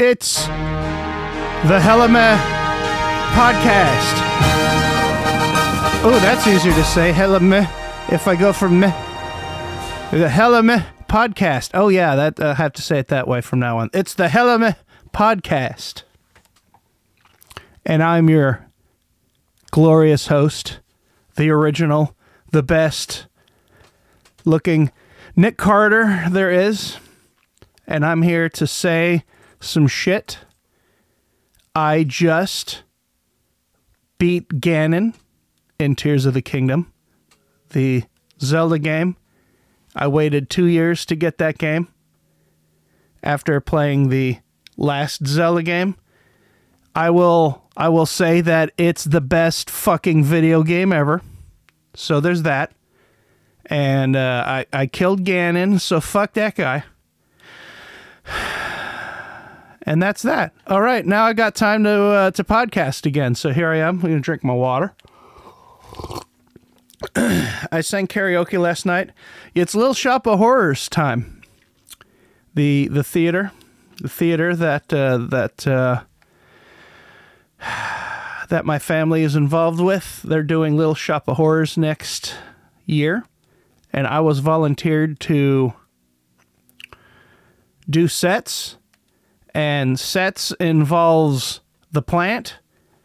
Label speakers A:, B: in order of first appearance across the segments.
A: It's the Helame podcast. Oh, that's easier to say. Helame. If I go from me. The Helame podcast. Oh, yeah, that I have to say it that way from now on. It's the Helame podcast. And I'm your glorious host, the original, the best looking Nick Carter there is. And I'm here to say some shit. I just beat Ganon in Tears of the Kingdom, the Zelda game. I waited two years to get that game after playing the last Zelda game. I will I will say that it's the best fucking video game ever. So there's that. And uh, I I killed Ganon, so fuck that guy. And that's that. All right, now I got time to uh, to podcast again. So here I am. I'm gonna drink my water. I sang karaoke last night. It's Little Shop of Horrors time. The the theater, the theater that uh, that uh, that my family is involved with. They're doing Little Shop of Horrors next year, and I was volunteered to do sets, and sets involves the plant.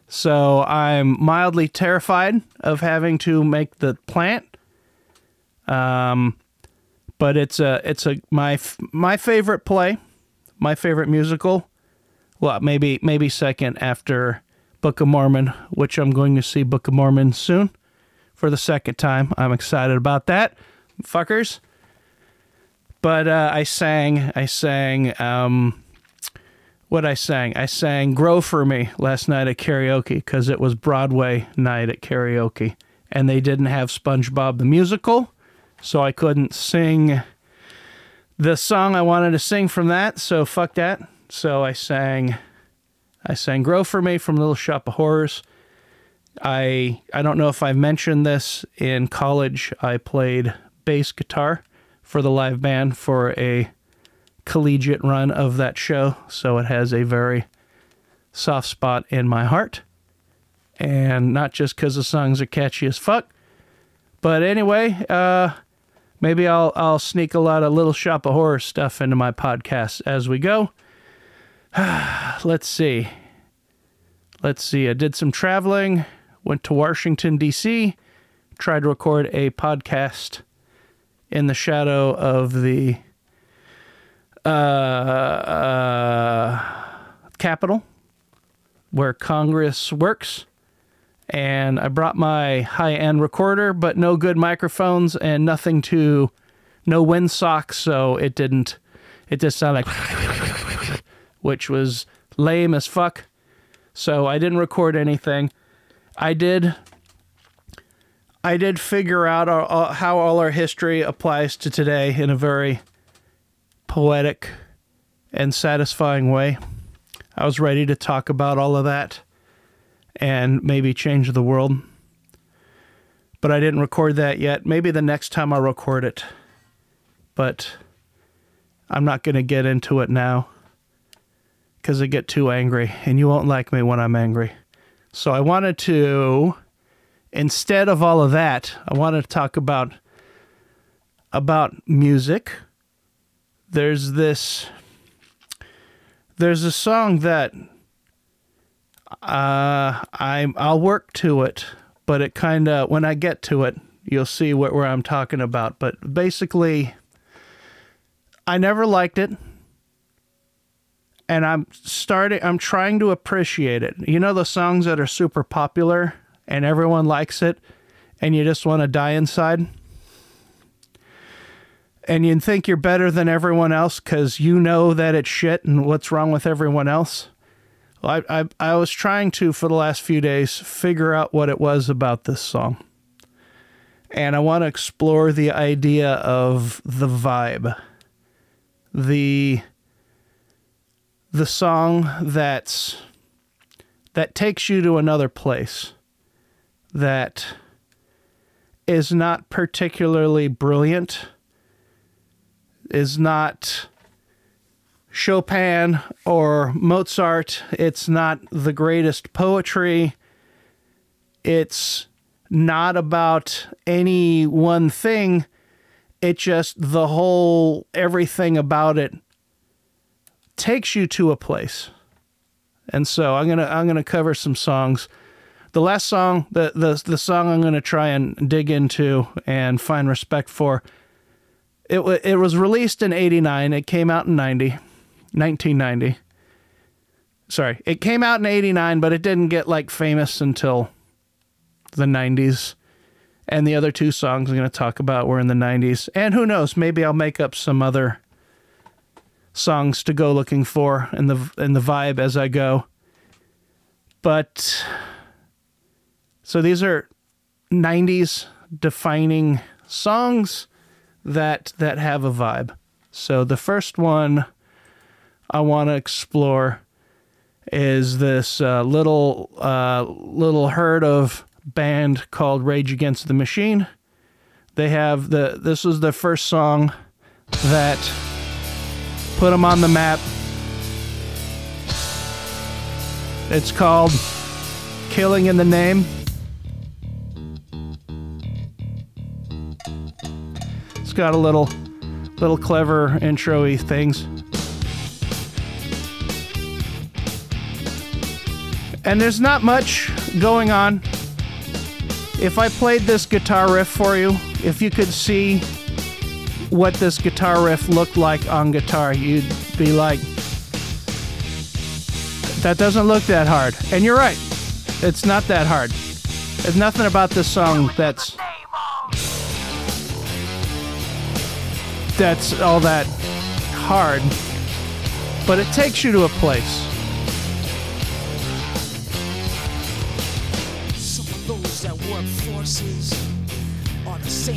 A: So I'm mildly terrified of having to make the plant. Um, but it's a it's a my my favorite play, my favorite musical. Well, maybe maybe second after Book of Mormon, which I'm going to see Book of Mormon soon for the second time. I'm excited about that, fuckers. But uh, I sang I sang um, what I sang. I sang Grow For Me last night at karaoke because it was Broadway night at karaoke. And they didn't have SpongeBob the musical, so I couldn't sing the song I wanted to sing from that, so fuck that. So I sang I sang Grow For Me from Little Shop of Horrors. I I don't know if I mentioned this in college. I played bass guitar for the live band for a collegiate run of that show, so it has a very soft spot in my heart. And not just because the songs are catchy as fuck, but anyway, uh, maybe I'll I'll sneak a lot of Little Shop of Horror stuff into my podcast as we go. Let's see. Let's see. I did some traveling. Went to Washington D.C. Tried to record a podcast in the shadow of the uh, uh, Capitol, where Congress works. And I brought my high end recorder, but no good microphones and nothing to, no windsock, so it didn't, it just sounded like, which was lame as fuck. So I didn't record anything. I did I did figure out our, uh, how all our history applies to today in a very poetic and satisfying way. I was ready to talk about all of that and maybe change the world. But I didn't record that yet. Maybe the next time I'll record it. But I'm not going to get into it now because I get too angry and you won't like me when I'm angry. So I wanted to instead of all of that, I wanted to talk about about music. There's this there's a song that uh I I'll work to it, but it kind of when I get to it, you'll see what where I'm talking about, but basically I never liked it. And I'm starting I'm trying to appreciate it. You know the songs that are super popular and everyone likes it and you just want to die inside? And you think you're better than everyone else because you know that it's shit and what's wrong with everyone else? Well, I, I, I was trying to, for the last few days, figure out what it was about this song. And I want to explore the idea of the vibe. The the song that's that takes you to another place that is not particularly brilliant, is not Chopin or Mozart. It's not the greatest poetry. It's not about any one thing. It just, the whole, everything about it takes you to a place. And so I'm gonna I'm gonna cover some songs. The last song, the the the song I'm gonna try and dig into and find respect for. It it was released in '89. It came out in 90, 1990. Sorry, it came out in '89, but it didn't get like famous until the '90s. And the other two songs I'm going to talk about were in the '90s. And who knows? Maybe I'll make up some other songs to go looking for in the in the vibe as I go. But so these are 90s defining songs that that have a vibe. So the first one I want to explore is this uh, little uh, little heard of band called Rage Against the Machine. They have the this was the first song that put them on the map. It's called Killing in the Name. Got a little little clever intro-y things. And there's not much going on. If I played this guitar riff for you, if you could see what this guitar riff looked like on guitar, you'd be like, that doesn't look that hard. And you're right, it's not that hard. There's nothing about this song that's that's all that hard, but it takes you to a place.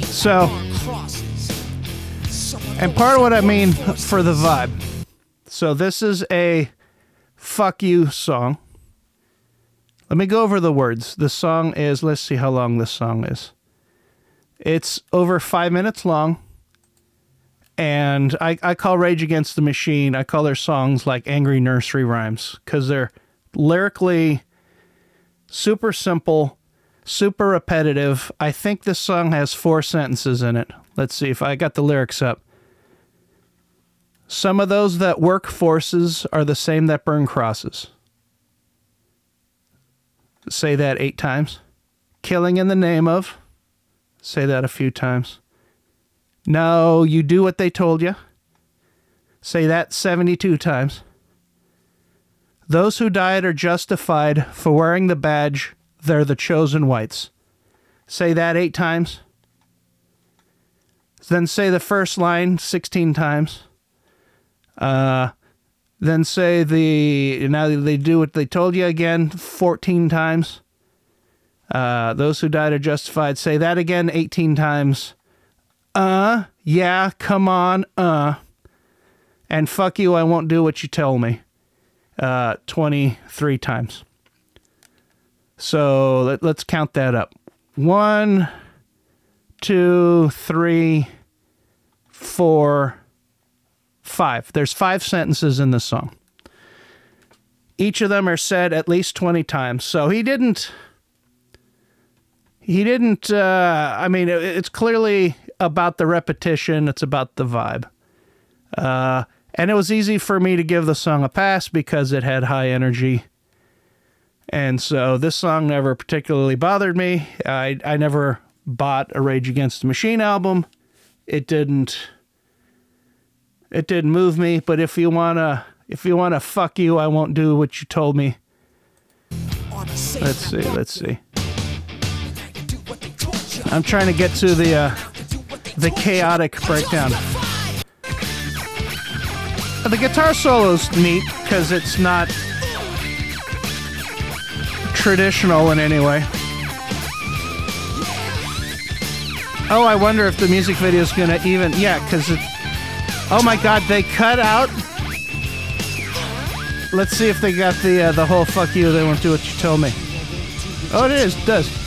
A: So, and part of what I mean for the vibe. So this is a fuck you song. Let me go over the words. The song is, let's see how long this song is. It's over five minutes long. And I, I call Rage Against the Machine, I call their songs like angry nursery rhymes because they're lyrically super simple, super repetitive. I think this song has four sentences in it. Let's see if I got the lyrics up. Some of those that work forces are the same that burn crosses. Say that eight times. Killing in the name of. Say that a few times. No, you do what they told you. Say that 72 times. Those who died are justified for wearing the badge. They're the chosen whites. Say that eight times. Then say the first line 16 times. Uh, then say the now they do what they told you again 14 times. Uh, those who died are justified. Say that again 18 times. Uh, yeah, come on, uh. And fuck you, I won't do what you tell me. Uh, 23 times. So let, let's count that up. One, two, three, four, five. There's five sentences in the song. Each of them are said at least 20 times. So he didn't. He didn't. Uh, I mean, it, it's clearly about the repetition, it's about the vibe. Uh, and it was easy for me to give the song a pass because it had high energy. And so this song never particularly bothered me. I, I never bought a Rage Against the Machine album. It didn't it didn't move me, but if you wanna if you wanna fuck you, I won't do what you told me. Let's see, let's see. I'm trying to get to the uh, the chaotic breakdown. The guitar solo's neat because it's not traditional in any way. Oh, I wonder if the music video is gonna even yeah, because it Oh my God! They cut out. Let's see if they got the uh, the whole "fuck you." They won't do what you told me. Oh, it is. It does.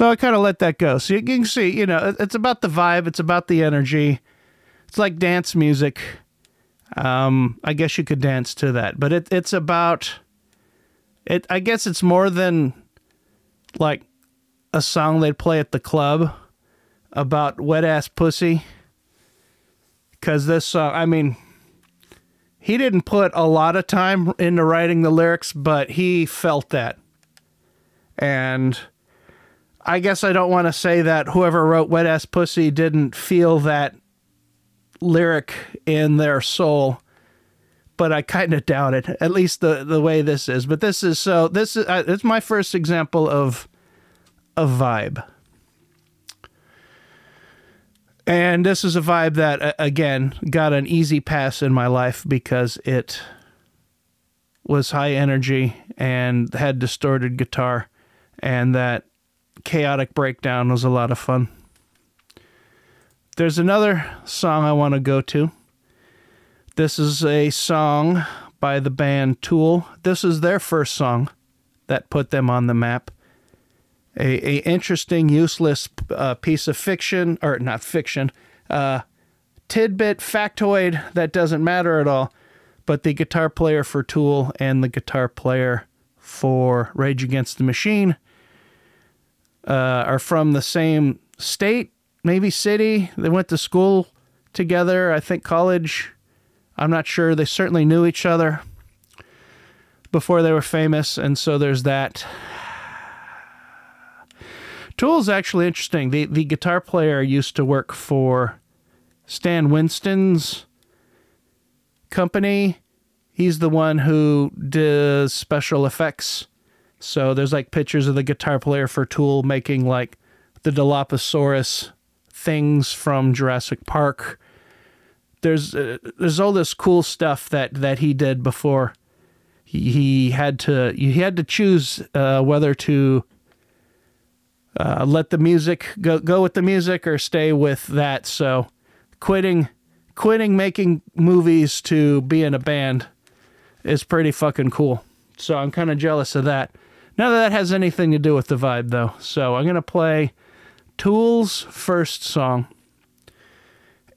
A: So I kind of let that go. So you can see, you know, it's about the vibe, it's about the energy. It's like dance music. Um, I guess you could dance to that, but it, it's about it. I guess it's more than like a song they'd play at the club about wet ass pussy. Because this song, I mean, he didn't put a lot of time into writing the lyrics, but he felt that. And I guess I don't want to say that whoever wrote Wet Ass Pussy didn't feel that lyric in their soul, but I kind of doubt it. At least the the way this is. But this is so. This is uh, it's my first example of a vibe, and this is a vibe that again got an easy pass in my life because it was high energy and had distorted guitar, and that chaotic breakdown was a lot of fun. There's another song I want to go to. This is a song by the band Tool. This is their first song that put them on the map. A, a interesting, useless uh, piece of fiction, or not fiction, uh, tidbit, factoid that doesn't matter at all. But the guitar player for Tool and the guitar player for Rage Against the Machine uh, are from the same state, maybe city. They went to school together, I think college. I'm not sure. They certainly knew each other before they were famous, and so there's that. Tool's actually interesting. The the guitar player used to work for Stan Winston's company. He's the one who does special effects. So there's like pictures of the guitar player for Tool making like the Dilophosaurus things from Jurassic Park. There's uh, there's all this cool stuff that that he did before he, he had to he had to choose uh, whether to uh, let the music go go with the music or stay with that. So quitting quitting making movies to be in a band is pretty fucking cool. So I'm kind of jealous of that. None of that has anything to do with the vibe though. So I'm gonna play Tool's first song.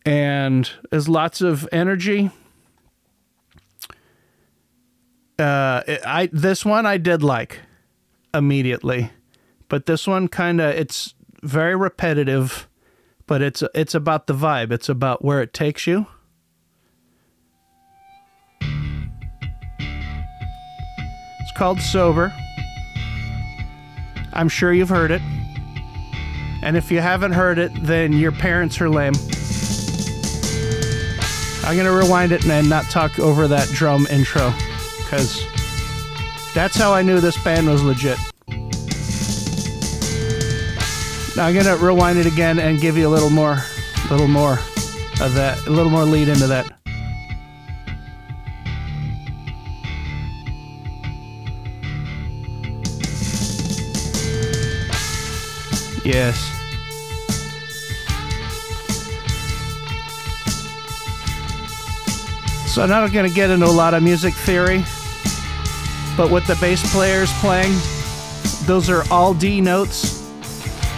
A: And there's lots of energy. Uh, I this one I did like immediately, but this one kind of it's very repetitive, but it's it's about the vibe. It's about where it takes you. It's called Sober. I'm sure you've heard it. And if you haven't heard it, then your parents are lame. I'm going to rewind it and not talk over that drum intro because that's how I knew this band was legit. Now I'm going to rewind it again and give you a little more, a little more of that, a little more lead into that. Yes. So I'm not going to get into a lot of music theory, but with the bass players playing, those are all D notes.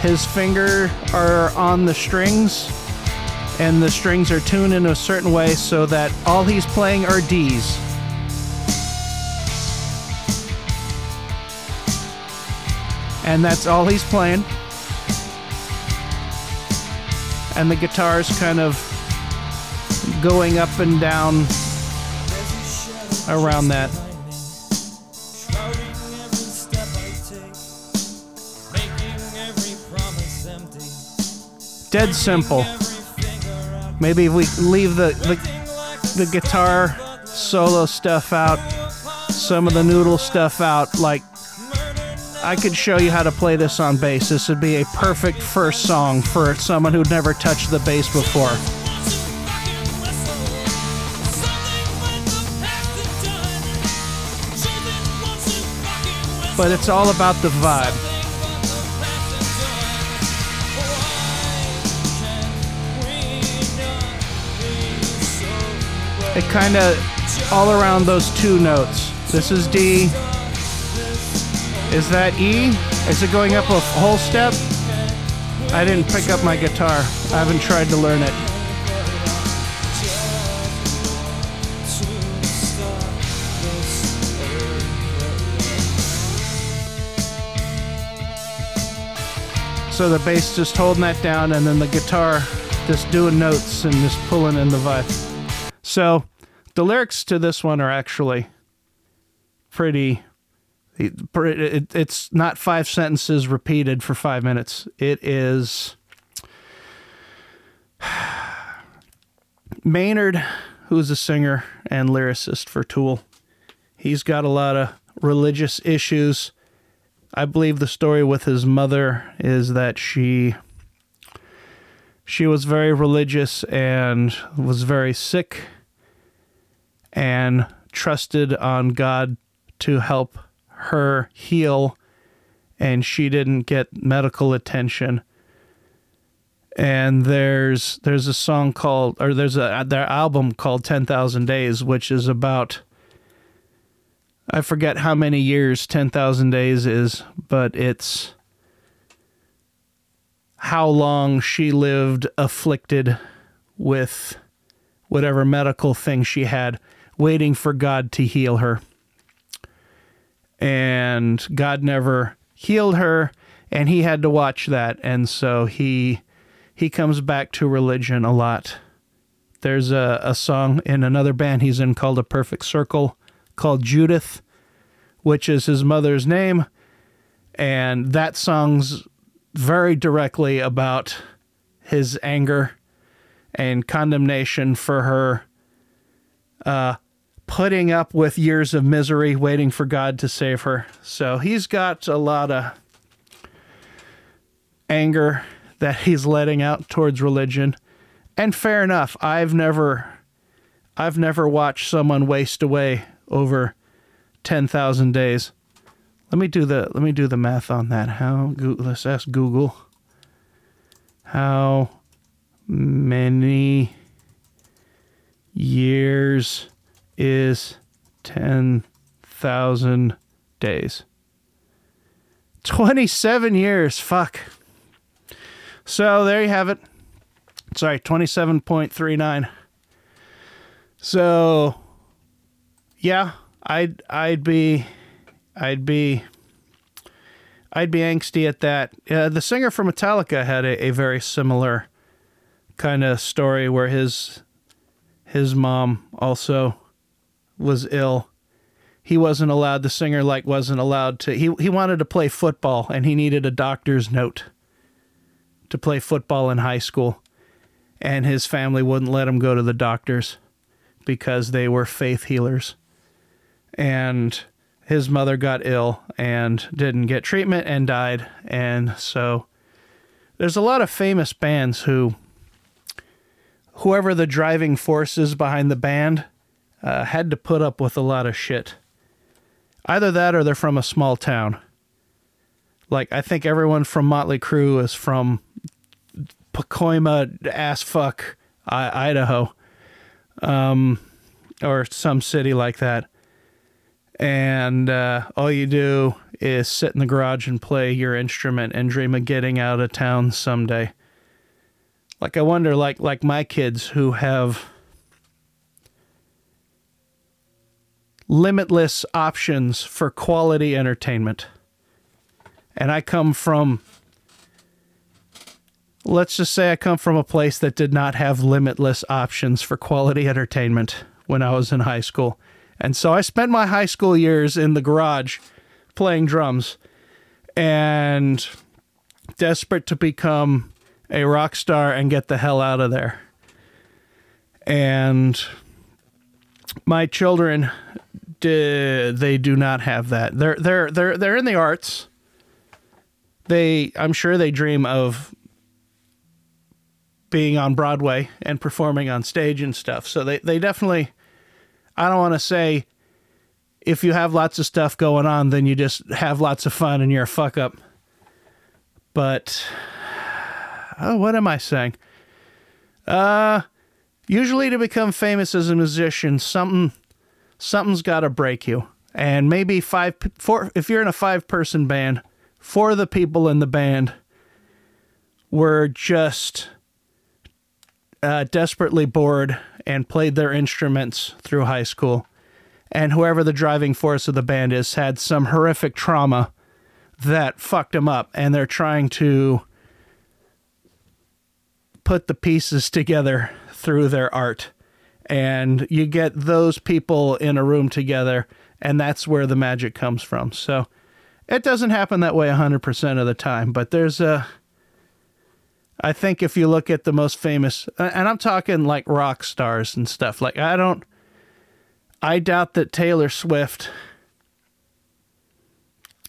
A: His finger are on the strings, and the strings are tuned in a certain way so that all he's playing are D's. And that's all he's playing. And the guitar's kind of going up and down around that. Dead simple. maybe we leave the, the the guitar solo stuff out, some of the noodle stuff out. Like, I could show you how to play this on bass. This would be a perfect first song for someone who'd never touched the bass before. But it's all about the vibe. It kind of all around those two notes. This is D. Is that E? Is it going up a whole step? I didn't pick up my guitar. I haven't tried to learn it. So the bass just holding that down, and then the guitar just doing notes and just pulling in the vibe. So the lyrics to this one are actually pretty. It- It's not five sentences repeated for five minutes. It is. Maynard, who's a singer and lyricist for Tool, he's got a lot of religious issues. I believe the story with his mother is that she she was very religious and was very sick and trusted on God to help her heal and she didn't get medical attention and there's there's a song called or there's a their album called 10,000 Days which is about I forget how many years 10,000 days is, but it's how long she lived afflicted with whatever medical thing she had, waiting for God to heal her. And God never healed her, and he had to watch that. And so he he comes back to religion a lot. There's a, a song in another band he's in called A Perfect Circle called Judith, which is his mother's name. And that song's very directly about his anger and condemnation for her uh, putting up with years of misery, waiting for God to save her. So he's got a lot of anger that he's letting out towards religion. And fair enough. I've never I've never watched someone waste away over 10,000 days. Let me do the let me do the math on that. How let's ask Google. How many years is 10,000 days? 27 years. Fuck. So there you have it. Sorry, 27.39. So yeah, I'd I'd be I'd be I'd be angsty at that. Uh, the singer from Metallica had a, a very similar kind of story where his his mom also was ill. He wasn't allowed the singer like wasn't allowed to he he wanted to play football and he needed a doctor's note to play football in high school and his family wouldn't let him go to the doctors because they were faith healers and his mother got ill and didn't get treatment and died. And so there's a lot of famous bands who, whoever the driving force is behind the band, uh, had to put up with a lot of shit. Either that or they're from a small town. Like, I think everyone from Motley Crue is from Pacoima, ass fuck, I- Idaho, um, or some city like that and uh, all you do is sit in the garage and play your instrument and dream of getting out of town someday. Like I wonder, like like my kids who have limitless options for quality entertainment, and I come from. Let's just say I come from a place that did not have limitless options for quality entertainment when I was in high school. And so I spent my high school years in the garage playing drums and desperate to become a rock star and get the hell out of there. And my children they do not have that. They're they're they're they're in the arts. They I'm sure they dream of being on Broadway and performing on stage and stuff. So they they definitely I don't want to say if you have lots of stuff going on then you just have lots of fun and you're a fuck up. But oh, what am I saying? Uh usually to become famous as a musician, something something's got to break you. And maybe five, four, if you're in a five person band, four of the people in the band were just uh, desperately bored and played their instruments through high school. And whoever the driving force of the band is had some horrific trauma that fucked them up. And they're trying to put the pieces together through their art. And you get those people in a room together and that's where the magic comes from. So it doesn't happen that way 100% of the time but there's a i think if you look at the most famous and i'm talking like rock stars and stuff like i don't i doubt that taylor swift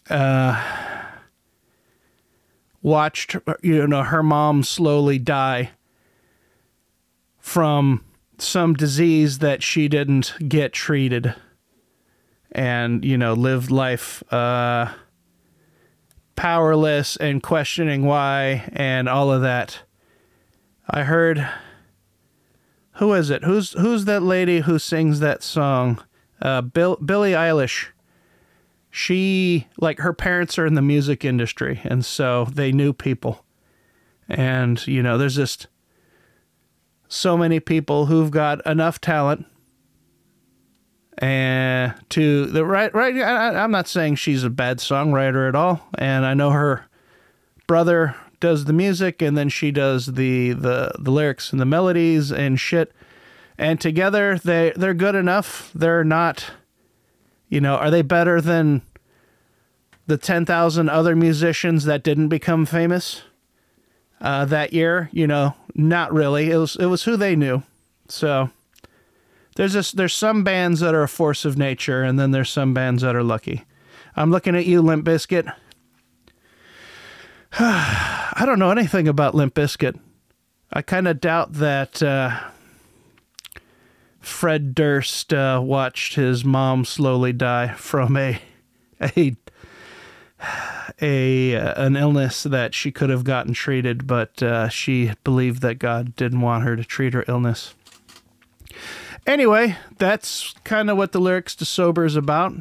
A: uh watched you know her mom slowly die from some disease that she didn't get treated and you know lived life uh powerless and questioning why and all of that. I heard who is it? Who's who's that lady who sings that song? Uh Bill, billie eilish. She like her parents are in the music industry and so they knew people. And you know there's just so many people who've got enough talent and to the right right I, i'm not saying she's a bad songwriter at all and i know her brother does the music and then she does the the, the lyrics and the melodies and shit. And together they they're good enough. They're not you know are they better than the 10,000 other musicians that didn't become famous uh, that year. You know, not really. It was it was who they knew. So there's this there's some bands that are a force of nature, and then there's some bands that are lucky. I'm looking at you, Limp Bizkit. I don't know anything about Limp Bizkit. I kind of doubt that uh, Fred Durst uh, watched his mom slowly die from a a a an illness that she could have gotten treated, but uh, she believed that God didn't want her to treat her illness. Anyway, that's kind of what the lyrics to "Sober" is about,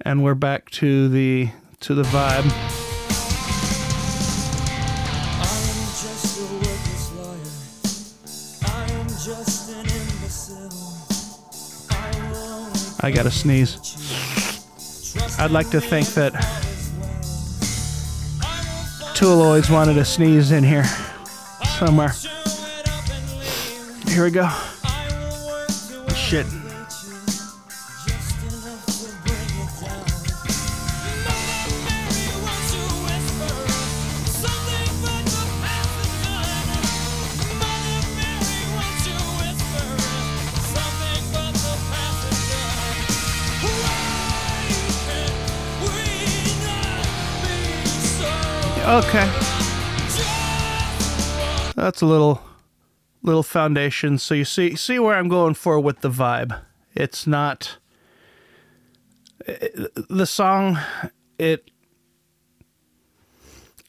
A: and we're back to the to the vibe.
B: I am a worthless liar. I am just an imbecile. I will only
A: I gotta sneeze. I'd like to think that Tool always wanted to sneeze in here somewhere. Here we go. Shit. Okay. That's a little little foundation. So you see see where I'm going for with the vibe. It's not the song it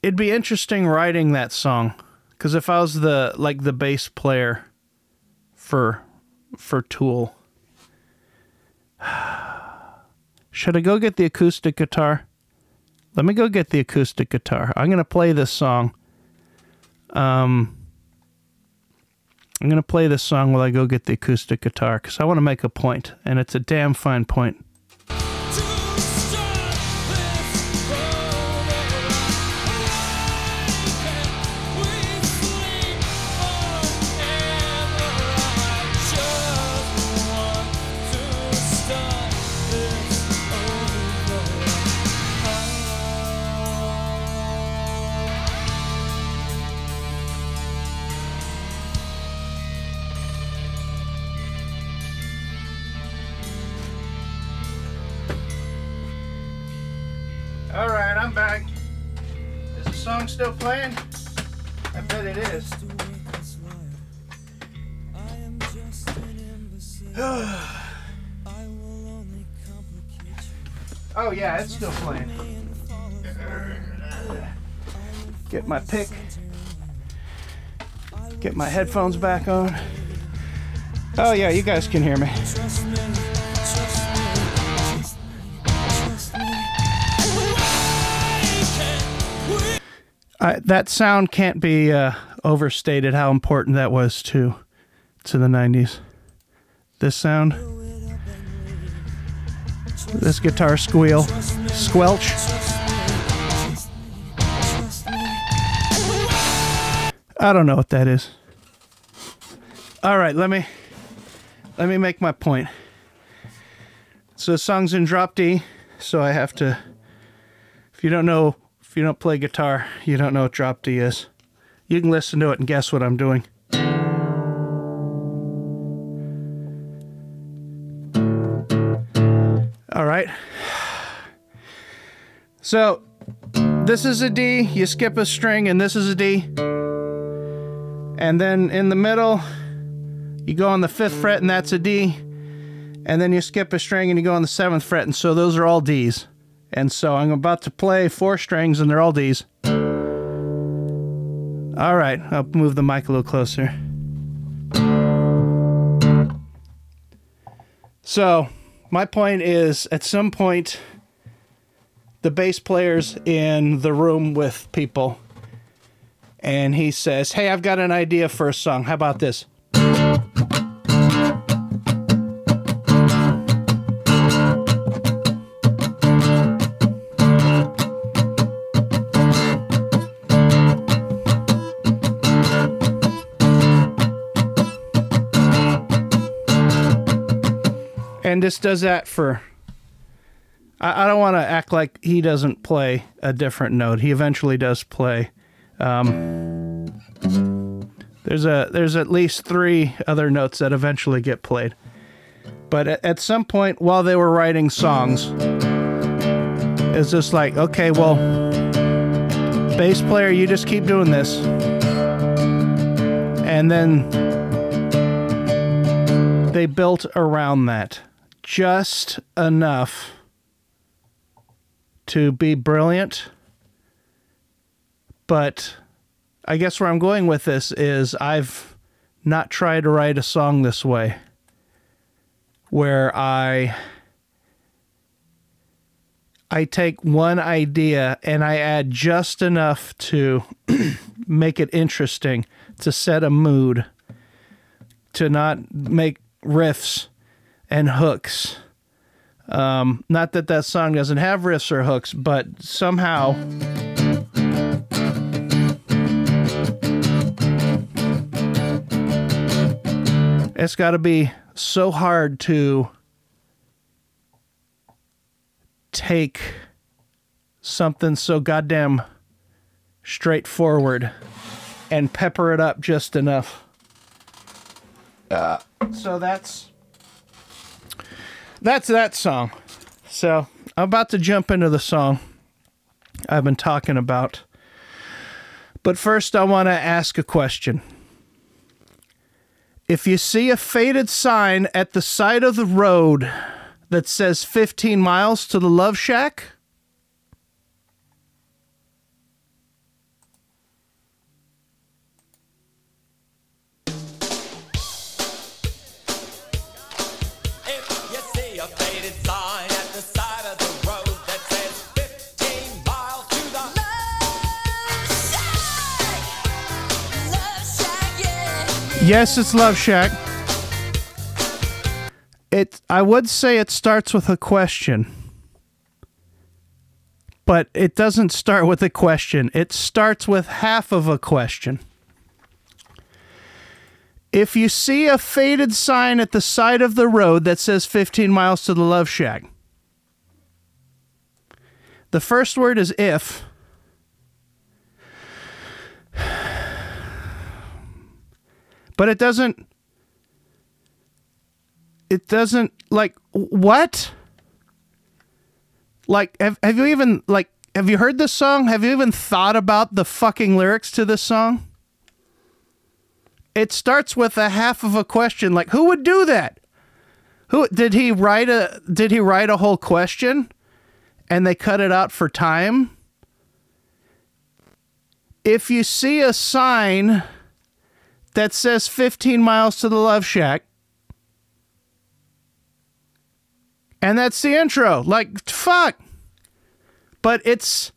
A: it'd be interesting writing that song cuz if I was the like the bass player for for Tool Should I go get the acoustic guitar? Let me go get the acoustic guitar. I'm going to play this song um, I'm going to play this song while I go get the acoustic guitar because I want to make a point, and it's a damn fine point. Is. oh yeah, it's still playing. Get my pick. Get my headphones back on. Oh yeah, you guys can hear me. That sound can't be uh, overstated how important that was to to the 90s. This sound. This guitar squeal. Squelch. I don't know what that is. All right, let me let me make my point. So the song's in drop D, so I have to if you don't know if you don't play guitar, you don't know what drop D is. You can listen to it and guess what I'm doing. All right. So, this is a D, you skip a string, and this is a D. And then in the middle, you go on the fifth fret, and that's a D. And then you skip a string and you go on the seventh fret, and so those are all Ds. And so I'm about to play four strings, and they're all Ds. All right, I'll move the mic a little closer. So, my point is at some point, the bass player's in the room with people, and he says, Hey, I've got an idea for a song. How about this? And this does that for I, I don't want to act like he doesn't play a different note. He eventually does play. Um, there's a there's at least three other notes that eventually get played. But at, at some point while they were writing songs, it's just like, okay, well, bass player, you just keep doing this. And then they built around that just enough to be brilliant. But I guess where I'm going with this is I've not tried to write a song this way where I I take one idea and I add just enough to make it interesting to set a mood to not make riffs and hooks. Um, not that that song doesn't have riffs or hooks, but somehow. It's got to be so hard to take something so goddamn straightforward and pepper it up just enough. Uh, so that's that's that song. So I'm about to jump into the song I've been talking about. But first, I want to ask a question. If you see a faded sign at the side of the road that says 15 miles to the Love Shack, Yes, it's Love Shack. It I would say it starts with a question. But it doesn't start with a question. It starts with half of a question. If you see a faded sign at the side of the road that says 15 miles to the Love Shack, the first word is if. But it doesn't it doesn't like what? Like have have you even like have you heard this song? Have you even thought about the fucking lyrics to this song? It starts with a half of a question like who would do that? Who did he write a did he write a whole question and they cut it out for time? If you see a sign that says 15 miles to the Love Shack and that's the intro, like fuck. But it's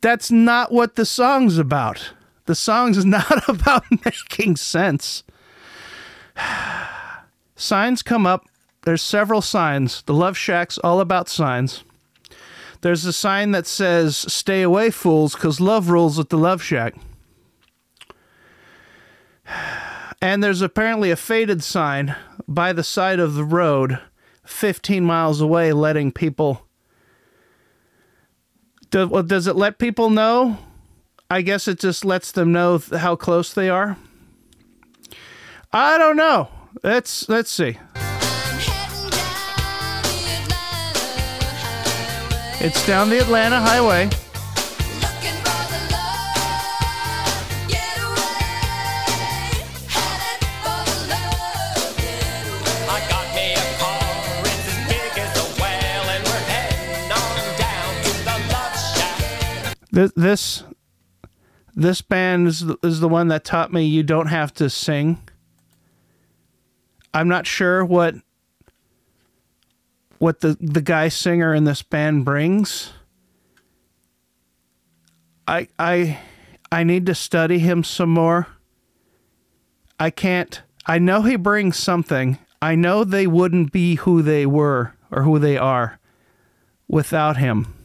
A: that's not what the song's about. The song's not about making sense. signs come up. There's several signs. The Love Shack's all about signs. There's a sign that says, Stay away, fools, because love rules at the Love Shack. And there's apparently a faded sign by the side of the road, 15 miles away, letting people. Does it let people know? I guess it just lets them know how close they are. I don't know. Let's let's see. It's down the Atlanta highway. This this, this band is is the one that taught me you don't have to sing. I'm not sure what what the the guy singer in this band brings. I I I need to study him some more. I can't I know he brings something. I know they wouldn't be who they were or who they are without him.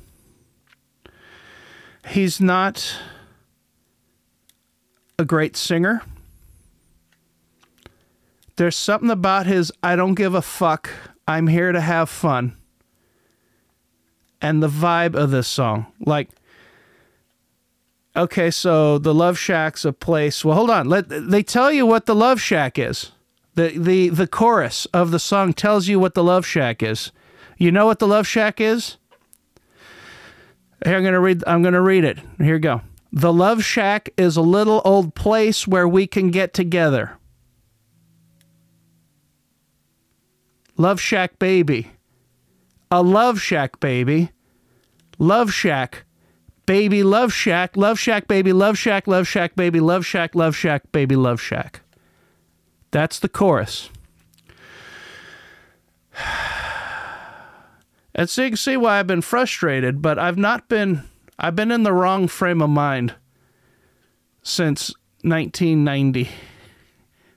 A: He's not a great singer. There's something about his I don't give a fuck. I'm here to have fun. And the vibe of this song. Like Okay, so the Love Shack's a place. Well, hold on. Let they tell you what the Love Shack is. The the the chorus of the song tells you what the Love Shack is. You know what the Love Shack is? Here I'm gonna read. I'm gonna read it. Here you go. The Love Shack is a little old place where we can get together. Love Shack baby. A Love Shack baby. Love Shack. Baby Love Shack. Love Shack baby. Love Shack. Love Shack baby. Love Shack. Love Shack baby. Love Shack. That's the chorus. And so you can see why I've been frustrated, but I've not been I've been in the wrong frame of mind since 1990.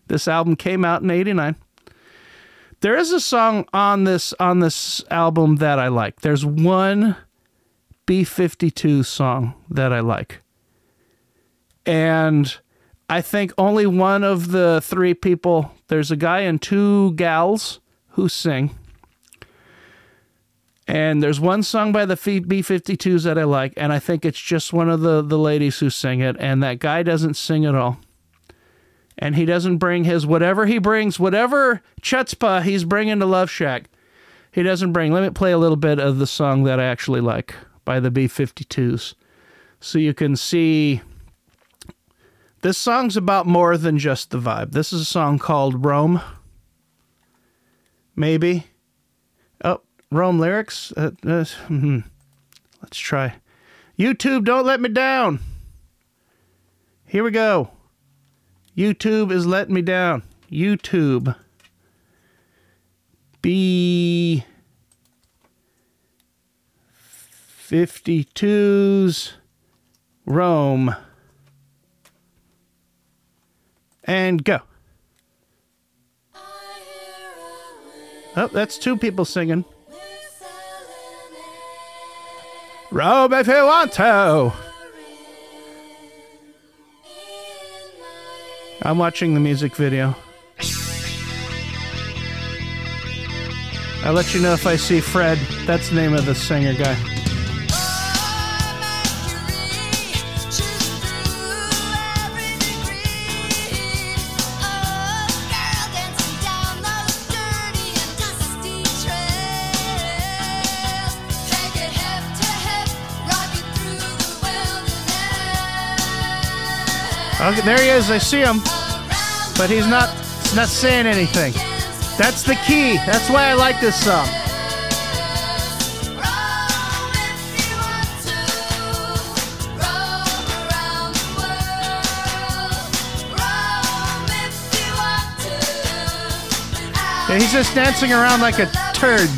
A: This album came out in 89. There is a song on this on this album that I like. There's one B52 song that I like. And I think only one of the three people, there's a guy and two gals who sing. And there's one song by the B 52s that I like, and I think it's just one of the, the ladies who sing it, and that guy doesn't sing at all. And he doesn't bring his whatever he brings, whatever chutzpah he's bringing to Love Shack, he doesn't bring. Let me play a little bit of the song that I actually like by the B 52s so you can see. This song's about more than just the vibe. This is a song called Rome. Maybe. Rome lyrics. Uh, uh, hmm. Let's try. YouTube, don't let me down. Here we go. YouTube is letting me down. YouTube. B 52's Rome. And go. Oh, that's two people singing. Rome if you want to. I'm watching the music video. I'll let you know if I see Fred. That's the name of the singer guy. There he is. I see him, but he's not not saying anything. That's the key. That's why I like this song. Yeah, he's just dancing around like a turd.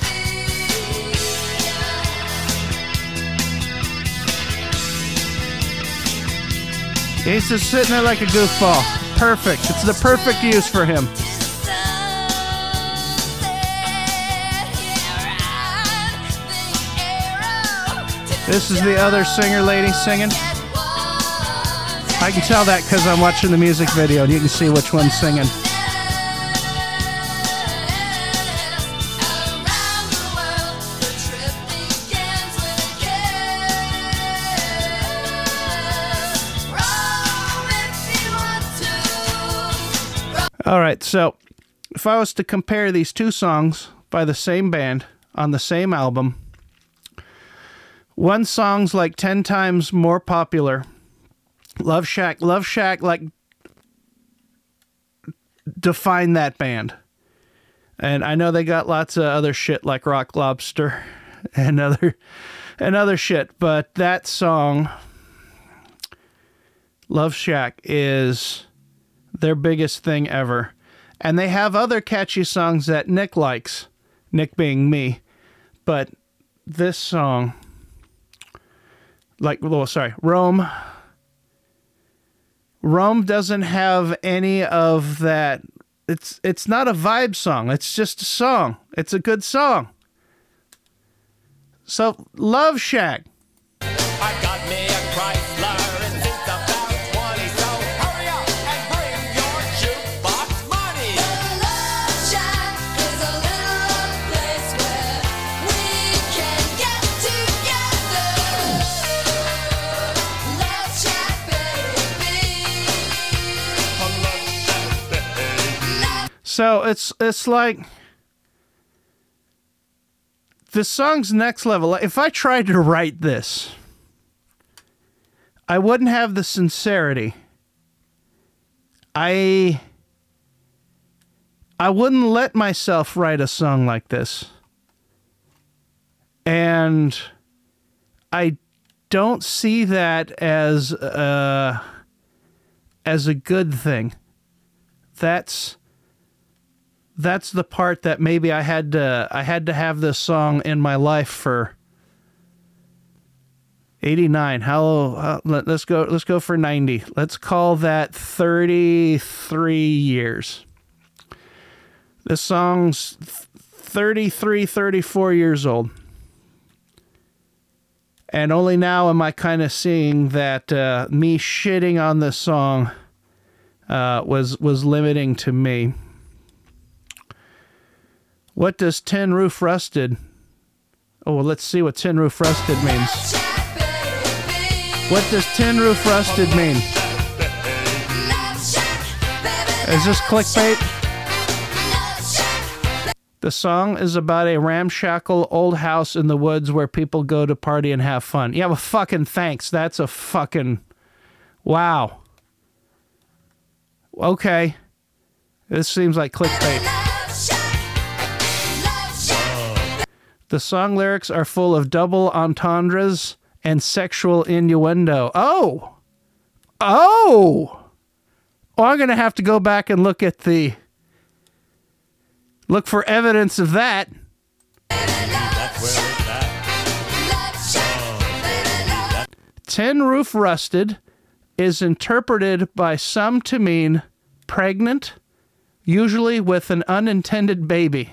A: He's just sitting there like a goofball. Perfect. It's the perfect use for him. This is the other singer lady singing. I can tell that because I'm watching the music video and you can see which one's singing. All right, so if I was to compare these two songs by the same band on the same album, one song's like 10 times more popular. Love Shack, Love Shack, like, define that band. And I know they got lots of other shit like Rock Lobster and other and other shit, but that song Love Shack is their biggest thing ever. And they have other catchy songs that Nick likes, Nick being me. But this song, like, well, sorry, Rome. Rome doesn't have any of that. It's it's not a vibe song. It's just a song. It's a good song. So, Love Shack.
B: So
A: it's it's like the song's next level. If I tried to write this, I wouldn't have the sincerity. I I wouldn't let myself write a song like this. And I don't see that as uh as a good thing. That's that's the part that maybe I had to I had to have this song in my life for 89 how, how let, us go let's go for 90 let's call that 33 years. This song's 33 34 years old. And only now am I kind of seeing that uh, me shitting on this song uh, was was limiting to me what does tin roof rusted? Oh, well, let's see what tin roof rusted means. What does tin roof rusted mean? Is this clickbait? The song is about a ramshackle old house in the woods where people go to party and have fun. Yeah, well, fucking thanks. That's a fucking. Wow. Okay. This seems like clickbait. The song lyrics are full of double entendres and sexual innuendo. Oh! Oh! Oh, I'm going to have to go back and look at the. Look for evidence of that. Tin Roof Rusted is interpreted by some to mean pregnant, usually with an unintended baby.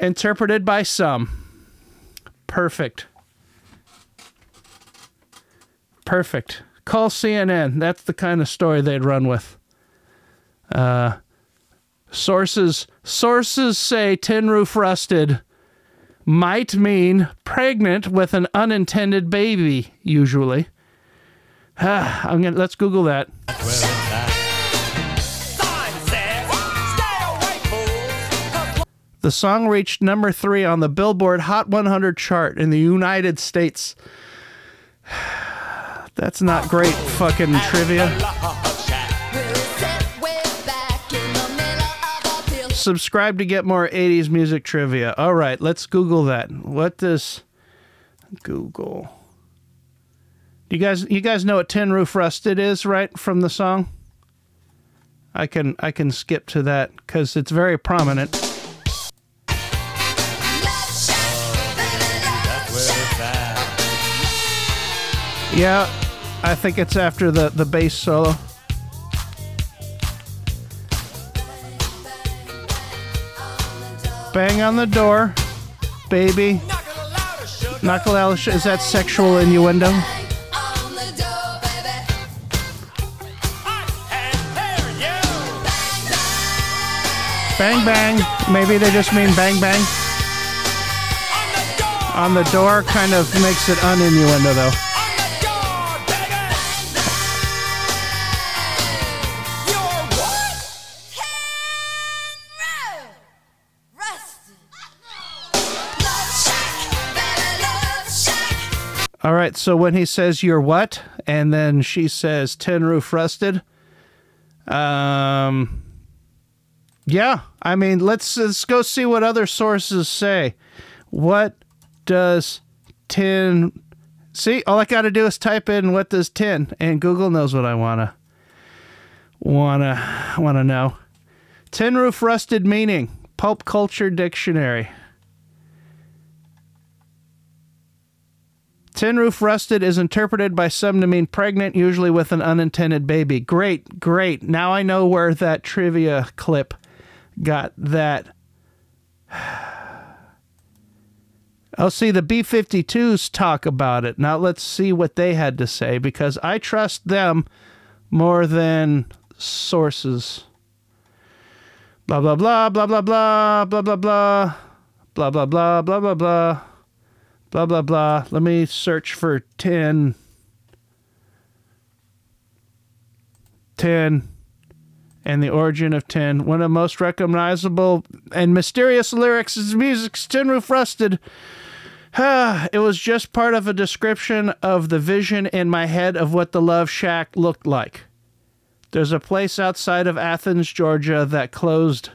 A: Interpreted by some. Perfect. Perfect. Call CNN. That's the kind of story they'd run with. Uh, sources sources say tin roof rusted might mean pregnant with an unintended baby. Usually. I'm gonna let's Google that.
B: Sign
A: The song reached number three on the Billboard Hot 100 chart in the United States. That's not great fucking trivia. Subscribe to get more 80s music trivia. All right, let's Google that. What does Google? You guys, you guys know what Tin Roof Rusted is, right? From the song. I can I can skip to that because it's very prominent. Yeah, I think it's after the the bass solo. Bang on the door, baby. Knuckle out. Is that sexual innuendo? Bang bang. Maybe they just mean bang bang. On the door kind of makes it uninnuendo though. All right, so when he says you're what, and then she says tin roof rusted, um, yeah, I mean let's let's go see what other sources say. What does tin? See, all I got to do is type in what does tin, and Google knows what I wanna wanna wanna know. Tin roof rusted meaning Pop Culture Dictionary. Tin roof rusted is interpreted by some to mean pregnant, usually with an unintended baby. Great, great. Now I know where that trivia clip got that. Oh, see, the B 52s talk about it. Now let's see what they had to say because I trust them more than sources. Blah, blah, blah, blah, blah, blah, blah, blah, blah, blah, blah, blah, blah, blah, blah blah blah blah. Let me search for 10 10 and the origin of 10. One of the most recognizable and mysterious lyrics is music's Tin Roof Rusted. It was just part of a description of the vision in my head of what the Love Shack looked like. There's a place outside of Athens, Georgia that closed.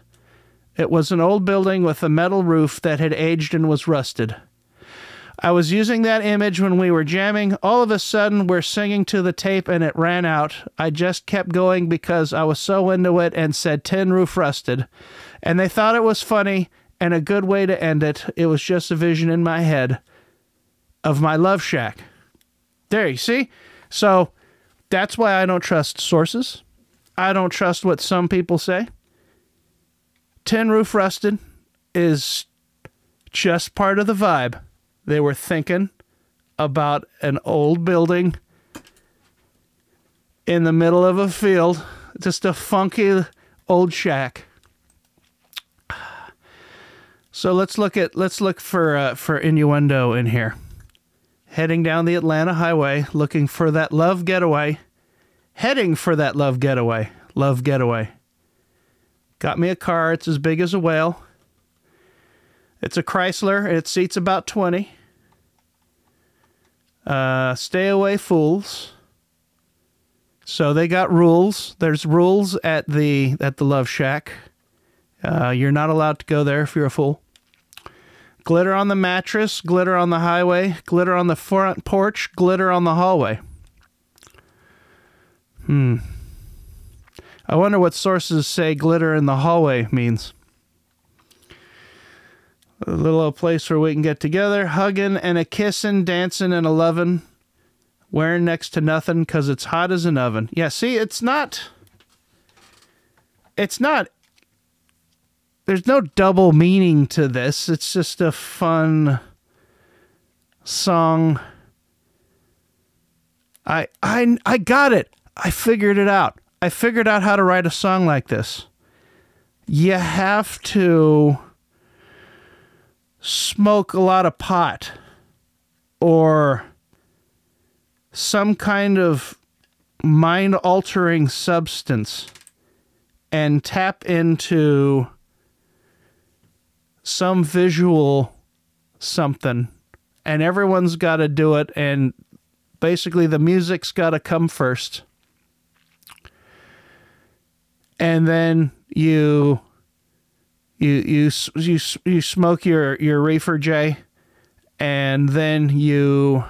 A: It was an old building with a metal roof that had aged and was rusted. I was using that image when we were jamming. All of a sudden, we're singing to the tape and it ran out. I just kept going because I was so into it and said Tin Roof Rusted. And they thought it was funny and a good way to end it. It was just a vision in my head of my love shack. There, you see? So that's why I don't trust sources. I don't trust what some people say. Tin Roof Rusted is just part of the vibe. They were thinking about an old building in the middle of a field, just a funky old shack. So let's look at let's look for uh, for innuendo in here. Heading down the Atlanta highway, looking for that love getaway. Heading for that love getaway. Love getaway. Got me a car. It's as big as a whale. It's a Chrysler. It seats about 20. Uh, stay away, fools. So they got rules. There's rules at the at the Love Shack. Uh, you're not allowed to go there if you're a fool. Glitter on the mattress, glitter on the highway, glitter on the front porch, glitter on the hallway. Hmm. I wonder what sources say glitter in the hallway means a little place where we can get together, hugging and a kissing, dancing and a loving, wearing next to nothing because it's hot as an oven. Yeah, see, it's not. It's not. There's no double meaning to this. It's just a fun song. I I I got it. I figured it out. I figured out how to write a song like this. You have to smoke a lot of pot or some kind of mind altering substance and tap into some visual something. And everyone's got to do it and basically the music's got to come first. And then you you you you you smoke your your reefer j and then you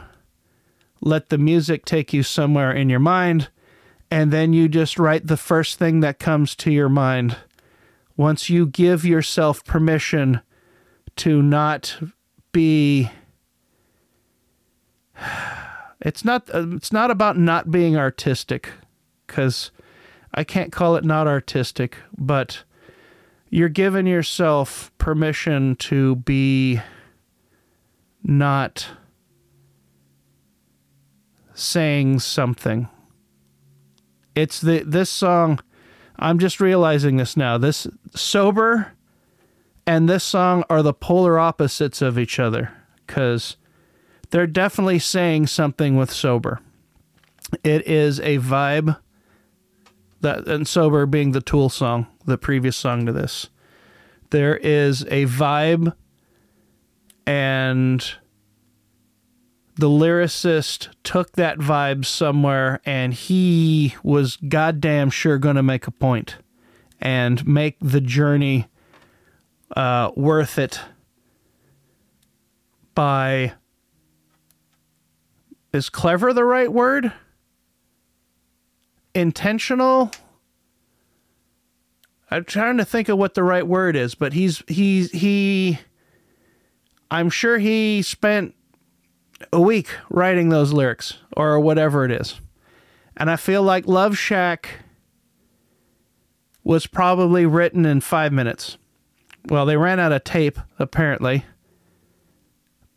A: let the music take you somewhere in your mind and then you just write the first thing that comes to your mind. Once you give yourself permission to not be it's not uh, it's not about not being artistic cuz I can't call it not artistic but you're giving yourself permission to be not saying something. It's the this song i'm just realizing this now this sober and this song are the polar opposites of each other because they're definitely saying something with sober. It is a vibe that and sober being the tool song the previous song to this. There is a vibe and the lyricist took that vibe somewhere and he was goddamn sure going to make a point and make the journey uh, worth it by is clever the right word? Intentional i'm trying to think of what the right word is but he's he's he i'm sure he spent a week writing those lyrics or whatever it is. And I feel like Love Shack was probably written in five minutes. Well, they ran out of tape, apparently.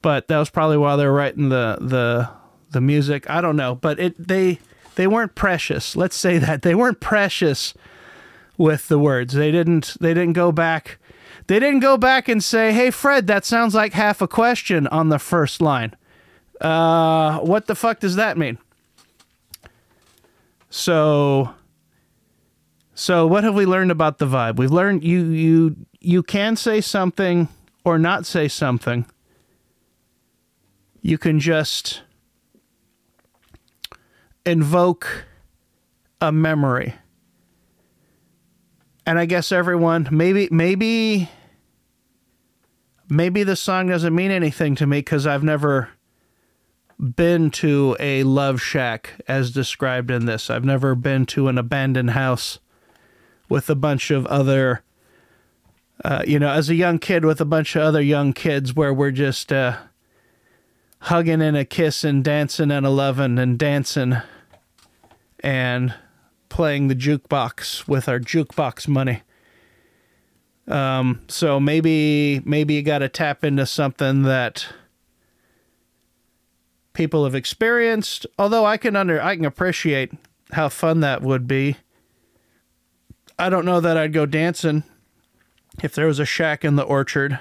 A: But that was probably while they were writing the the the music. I don't know. But it they they weren't precious. Let's say that. They weren't precious with the words. They didn't they didn't go back they didn't go back and say, "Hey Fred, that sounds like half a question on the first line." Uh, what the fuck does that mean? So, so what have we learned about the vibe? We've learned you you you can say something or not say something. You can just invoke a memory. And I guess everyone maybe maybe maybe the song doesn't mean anything to me cuz I've never been to a love shack as described in this. I've never been to an abandoned house with a bunch of other, uh, you know, as a young kid with a bunch of other young kids where we're just uh, hugging and a kiss and dancing and a loving and dancing and playing the jukebox with our jukebox money. Um, so maybe maybe you got to tap into something that people have experienced. Although I can under I can appreciate how fun that would be. I don't know that I'd go dancing if there was a shack in the orchard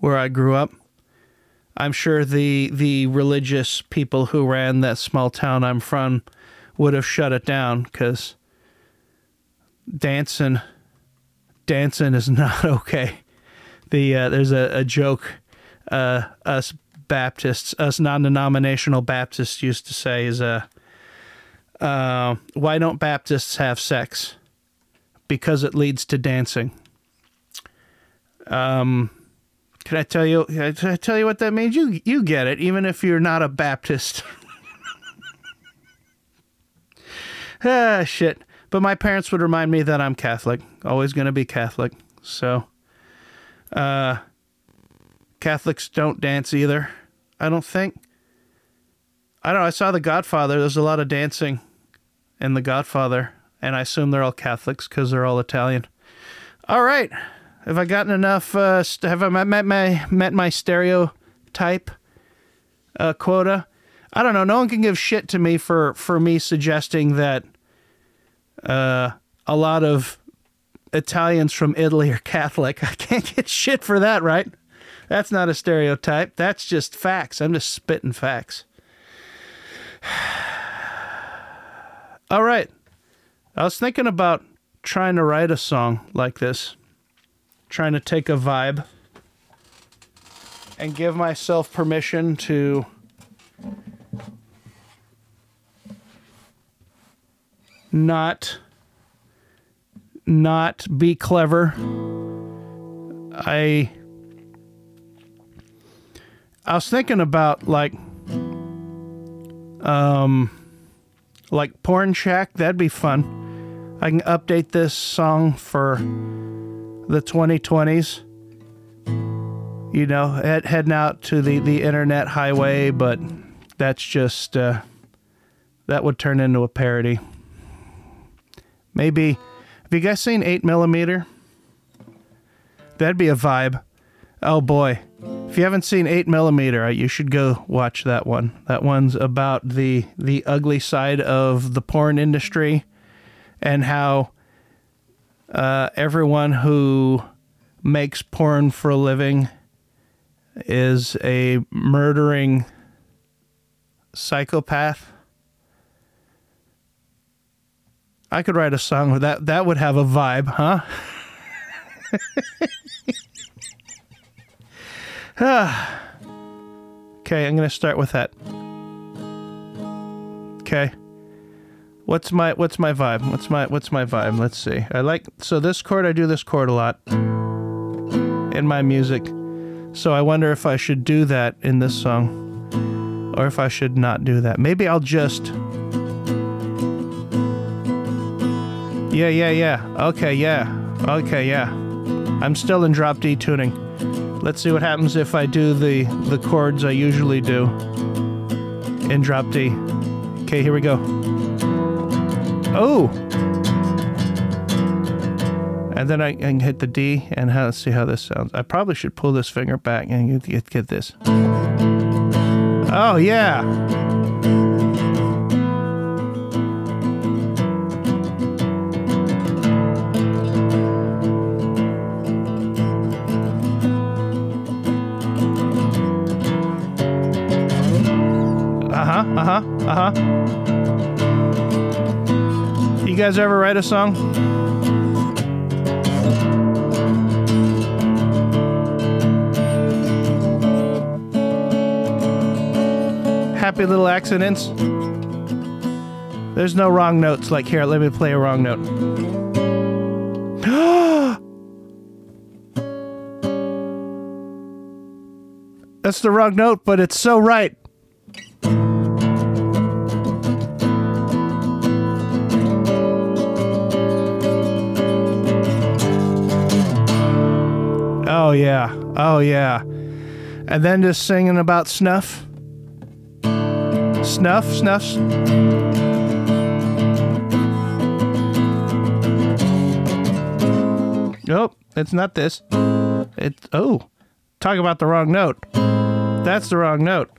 A: where I grew up. I'm sure the the religious people who ran that small town I'm from would have shut it down because dancing dancing is not okay. The uh, there's a, a joke uh, us Baptists, us non-denominational Baptists used to say is uh, uh, why don't Baptists have sex? Because it leads to dancing. Um, can I tell you? Can I tell you what that means? You you get it, even if you're not a Baptist. ah, shit. But my parents would remind me that I'm Catholic. Always going to be Catholic. So, uh, Catholics don't dance either. I don't think. I don't know. I saw The Godfather. There's a lot of dancing in The Godfather. And I assume they're all Catholics because they're all Italian. All right. Have I gotten enough? Uh, st- have I met my met my stereotype uh, quota? I don't know. No one can give shit to me for for me suggesting that uh, a lot of Italians from Italy are Catholic. I can't get shit for that, right? That's not a stereotype. That's just facts. I'm just spitting facts. All right. I was thinking about trying to write a song like this, trying to take a vibe and give myself permission to not not be clever. I I was thinking about like um like Porn Shack, that'd be fun. I can update this song for the 2020s. You know, head, heading out to the, the internet highway, but that's just, uh, that would turn into a parody. Maybe, have you guys seen 8 millimeter? That'd be a vibe. Oh boy. If you haven't seen 8 millimeter, uh, you should go watch that one. That one's about the the ugly side of the porn industry and how uh, everyone who makes porn for a living is a murdering psychopath. I could write a song with that. That would have a vibe, huh? okay, I'm gonna start with that. Okay. What's my what's my vibe? What's my what's my vibe? Let's see. I like so this chord I do this chord a lot in my music. So I wonder if I should do that in this song or if I should not do that. Maybe I'll just Yeah, yeah, yeah. Okay, yeah. Okay, yeah. I'm still in drop D tuning. Let's see what happens if I do the the chords I usually do in drop D. Okay, here we go. Oh. And then I can hit the D and how, let's see how this sounds. I probably should pull this finger back and get, get, get this. Oh, yeah. Huh, uh huh, uh huh. You guys ever write a song? Happy little accidents. There's no wrong notes. Like, here, let me play a wrong note. That's the wrong note, but it's so right. Yeah. Oh yeah. And then just singing about snuff. Snuff, snuffs. Nope, it's not this. It's oh, talk about the wrong note. That's the wrong note.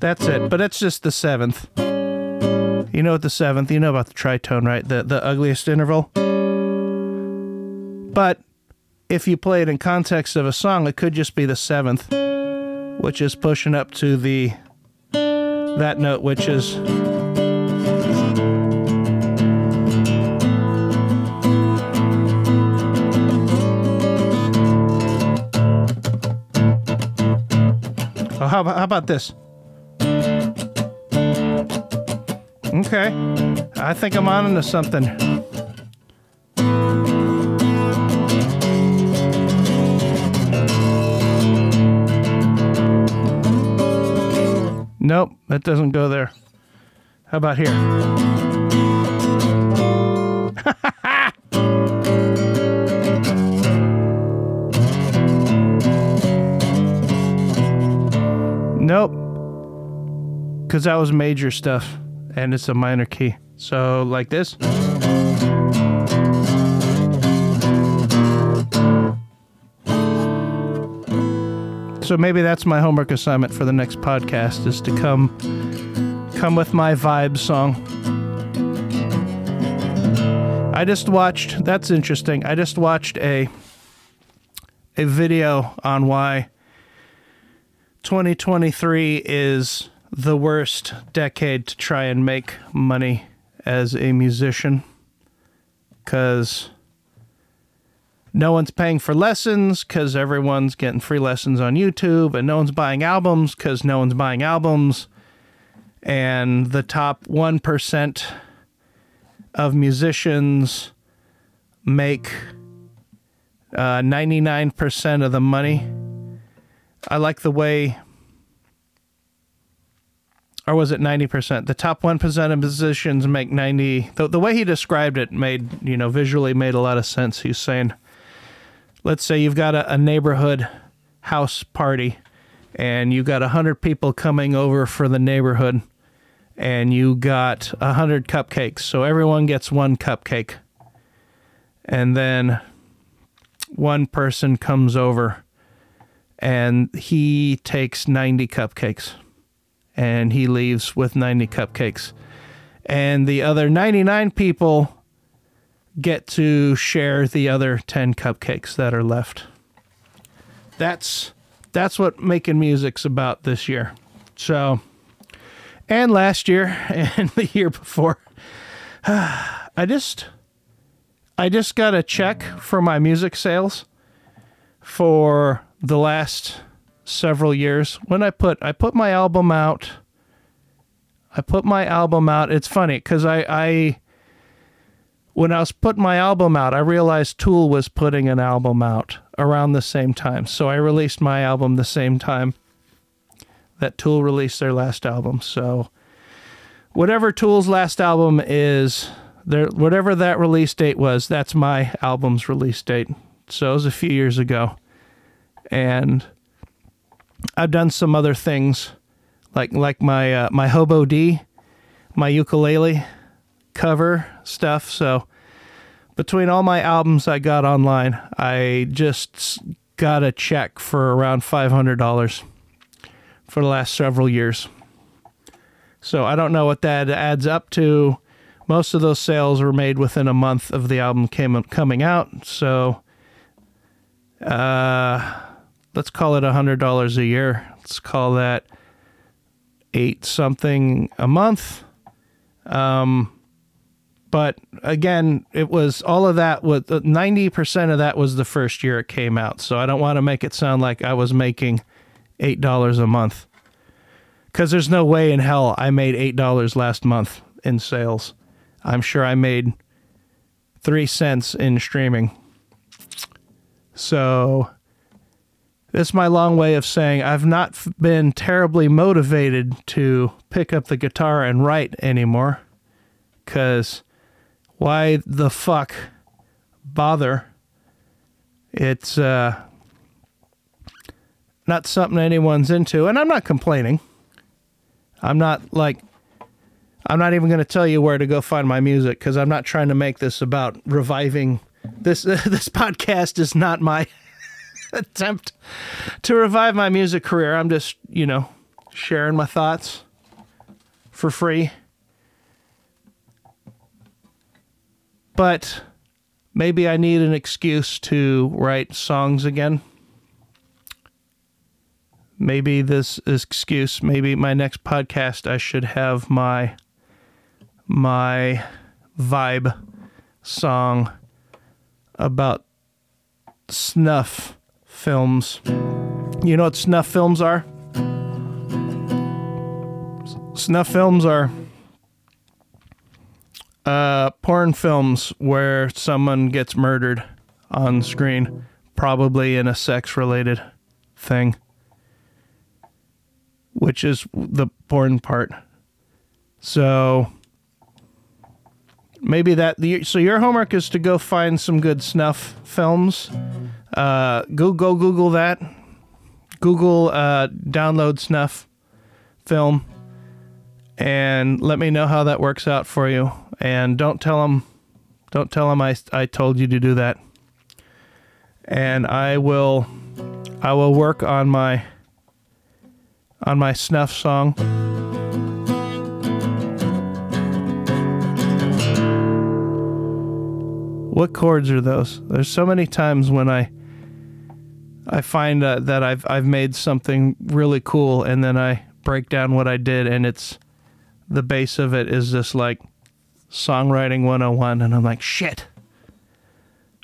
A: That's it. But it's just the seventh. You know what the seventh? You know about the tritone, right? The the ugliest interval. But if you play it in context of a song, it could just be the seventh, which is pushing up to the that note, which is Oh, how how about this? Okay, I think I'm on into something. Nope, that doesn't go there. How about here? nope. Because that was major stuff, and it's a minor key. So, like this. So maybe that's my homework assignment for the next podcast is to come come with my vibe song. I just watched that's interesting. I just watched a a video on why 2023 is the worst decade to try and make money as a musician cuz no one's paying for lessons because everyone's getting free lessons on YouTube, and no one's buying albums because no one's buying albums. And the top 1% of musicians make uh, 99% of the money. I like the way, or was it 90%? The top 1% of musicians make 90. The, the way he described it made, you know, visually made a lot of sense. He's saying, let's say you've got a, a neighborhood house party and you got 100 people coming over for the neighborhood and you got 100 cupcakes. So everyone gets one cupcake. And then one person comes over and he takes 90 cupcakes and he leaves with 90 cupcakes. And the other 99 people get to share the other 10 cupcakes that are left. That's that's what making music's about this year. So and last year and the year before I just I just got a check for my music sales for the last several years. When I put I put my album out I put my album out. It's funny cuz I I when I was putting my album out, I realized Tool was putting an album out around the same time. So I released my album the same time that Tool released their last album. So whatever Tool's last album is, their whatever that release date was, that's my album's release date. So it was a few years ago. And I've done some other things like like my uh, my Hobo D, my ukulele cover stuff. So between all my albums I got online, I just got a check for around $500 for the last several years. So I don't know what that adds up to. Most of those sales were made within a month of the album came coming out. So uh let's call it $100 a year. Let's call that 8 something a month. Um but again, it was all of that was ninety percent of that was the first year it came out. So I don't want to make it sound like I was making eight dollars a month, because there's no way in hell I made eight dollars last month in sales. I'm sure I made three cents in streaming. So this is my long way of saying I've not been terribly motivated to pick up the guitar and write anymore, because why the fuck bother? It's uh, not something anyone's into, and I'm not complaining. I'm not like, I'm not even going to tell you where to go find my music because I'm not trying to make this about reviving. This this podcast is not my attempt to revive my music career. I'm just, you know, sharing my thoughts for free. But maybe I need an excuse to write songs again. Maybe this excuse, maybe my next podcast I should have my my vibe song about snuff films. You know what snuff films are? Snuff films are uh, porn films where someone gets murdered on screen, probably in a sex related thing, which is the porn part. So maybe that. So your homework is to go find some good snuff films. Uh, go go Google that. Google uh, download snuff film and let me know how that works out for you. And don't tell them, don't tell them I, I told you to do that. And I will, I will work on my, on my snuff song. What chords are those? There's so many times when I, I find uh, that I've I've made something really cool, and then I break down what I did, and it's the base of it is just like songwriting 101 and I'm like shit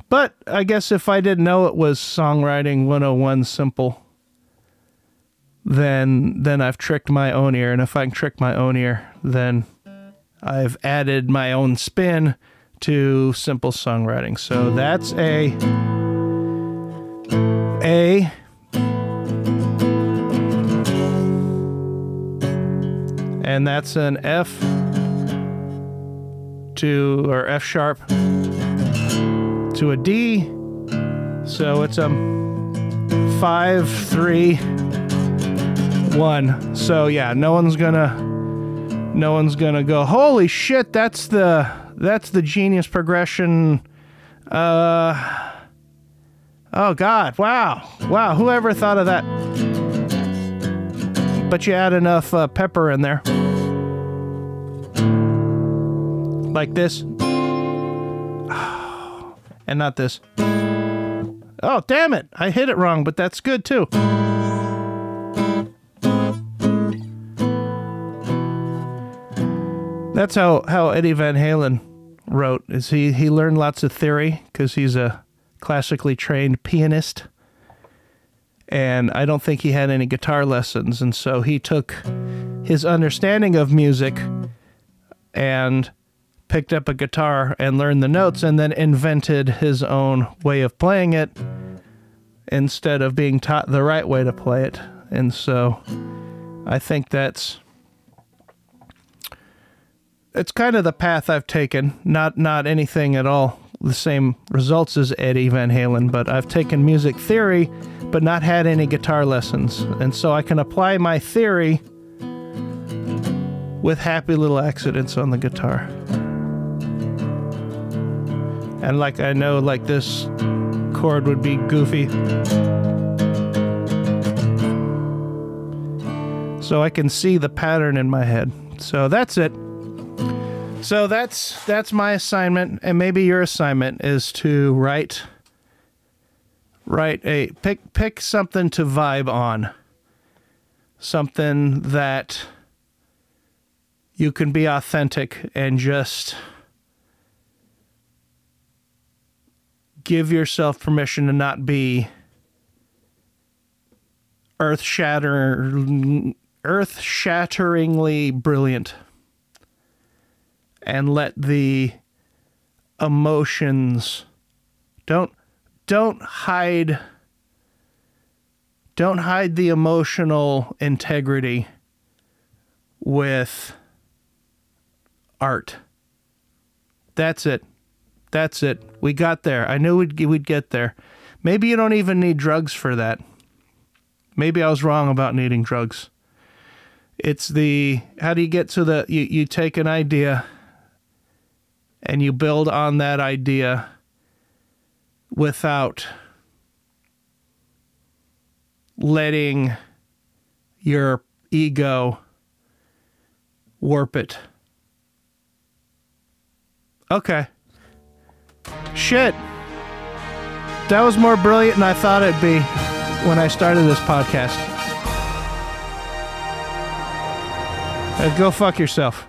A: But I guess if I didn't know it was songwriting 101 simple, then then I've tricked my own ear. And if I can trick my own ear, then I've added my own spin to simple songwriting. So that's a A and that's an F to or F sharp to a D. So it's a five, three, one. So yeah, no one's gonna no one's gonna go, holy shit, that's the that's the genius progression. Uh oh god, wow. Wow, whoever thought of that? But you add enough uh, pepper in there. Like this. And not this. Oh, damn it. I hit it wrong, but that's good too. That's how, how Eddie Van Halen wrote. Is he, he learned lots of theory because he's a classically trained pianist. And I don't think he had any guitar lessons. And so he took his understanding of music and picked up a guitar and learned the notes and then invented his own way of playing it instead of being taught the right way to play it. And so I think that's it's kind of the path I've taken. Not not anything at all the same results as Eddie Van Halen, but I've taken music theory but not had any guitar lessons. And so I can apply my theory with happy little accidents on the guitar. And like I know like this chord would be goofy. So I can see the pattern in my head. So that's it. So that's that's my assignment and maybe your assignment is to write write a pick pick something to vibe on. Something that you can be authentic and just give yourself permission to not be earth shatter earth shatteringly brilliant and let the emotions don't don't hide don't hide the emotional integrity with art. That's it. That's it we got there i knew we'd, we'd get there maybe you don't even need drugs for that maybe i was wrong about needing drugs it's the how do you get to the you, you take an idea and you build on that idea without letting your ego warp it. Okay. Shit. That was more brilliant than I thought it'd be when I started this podcast. Go fuck yourself.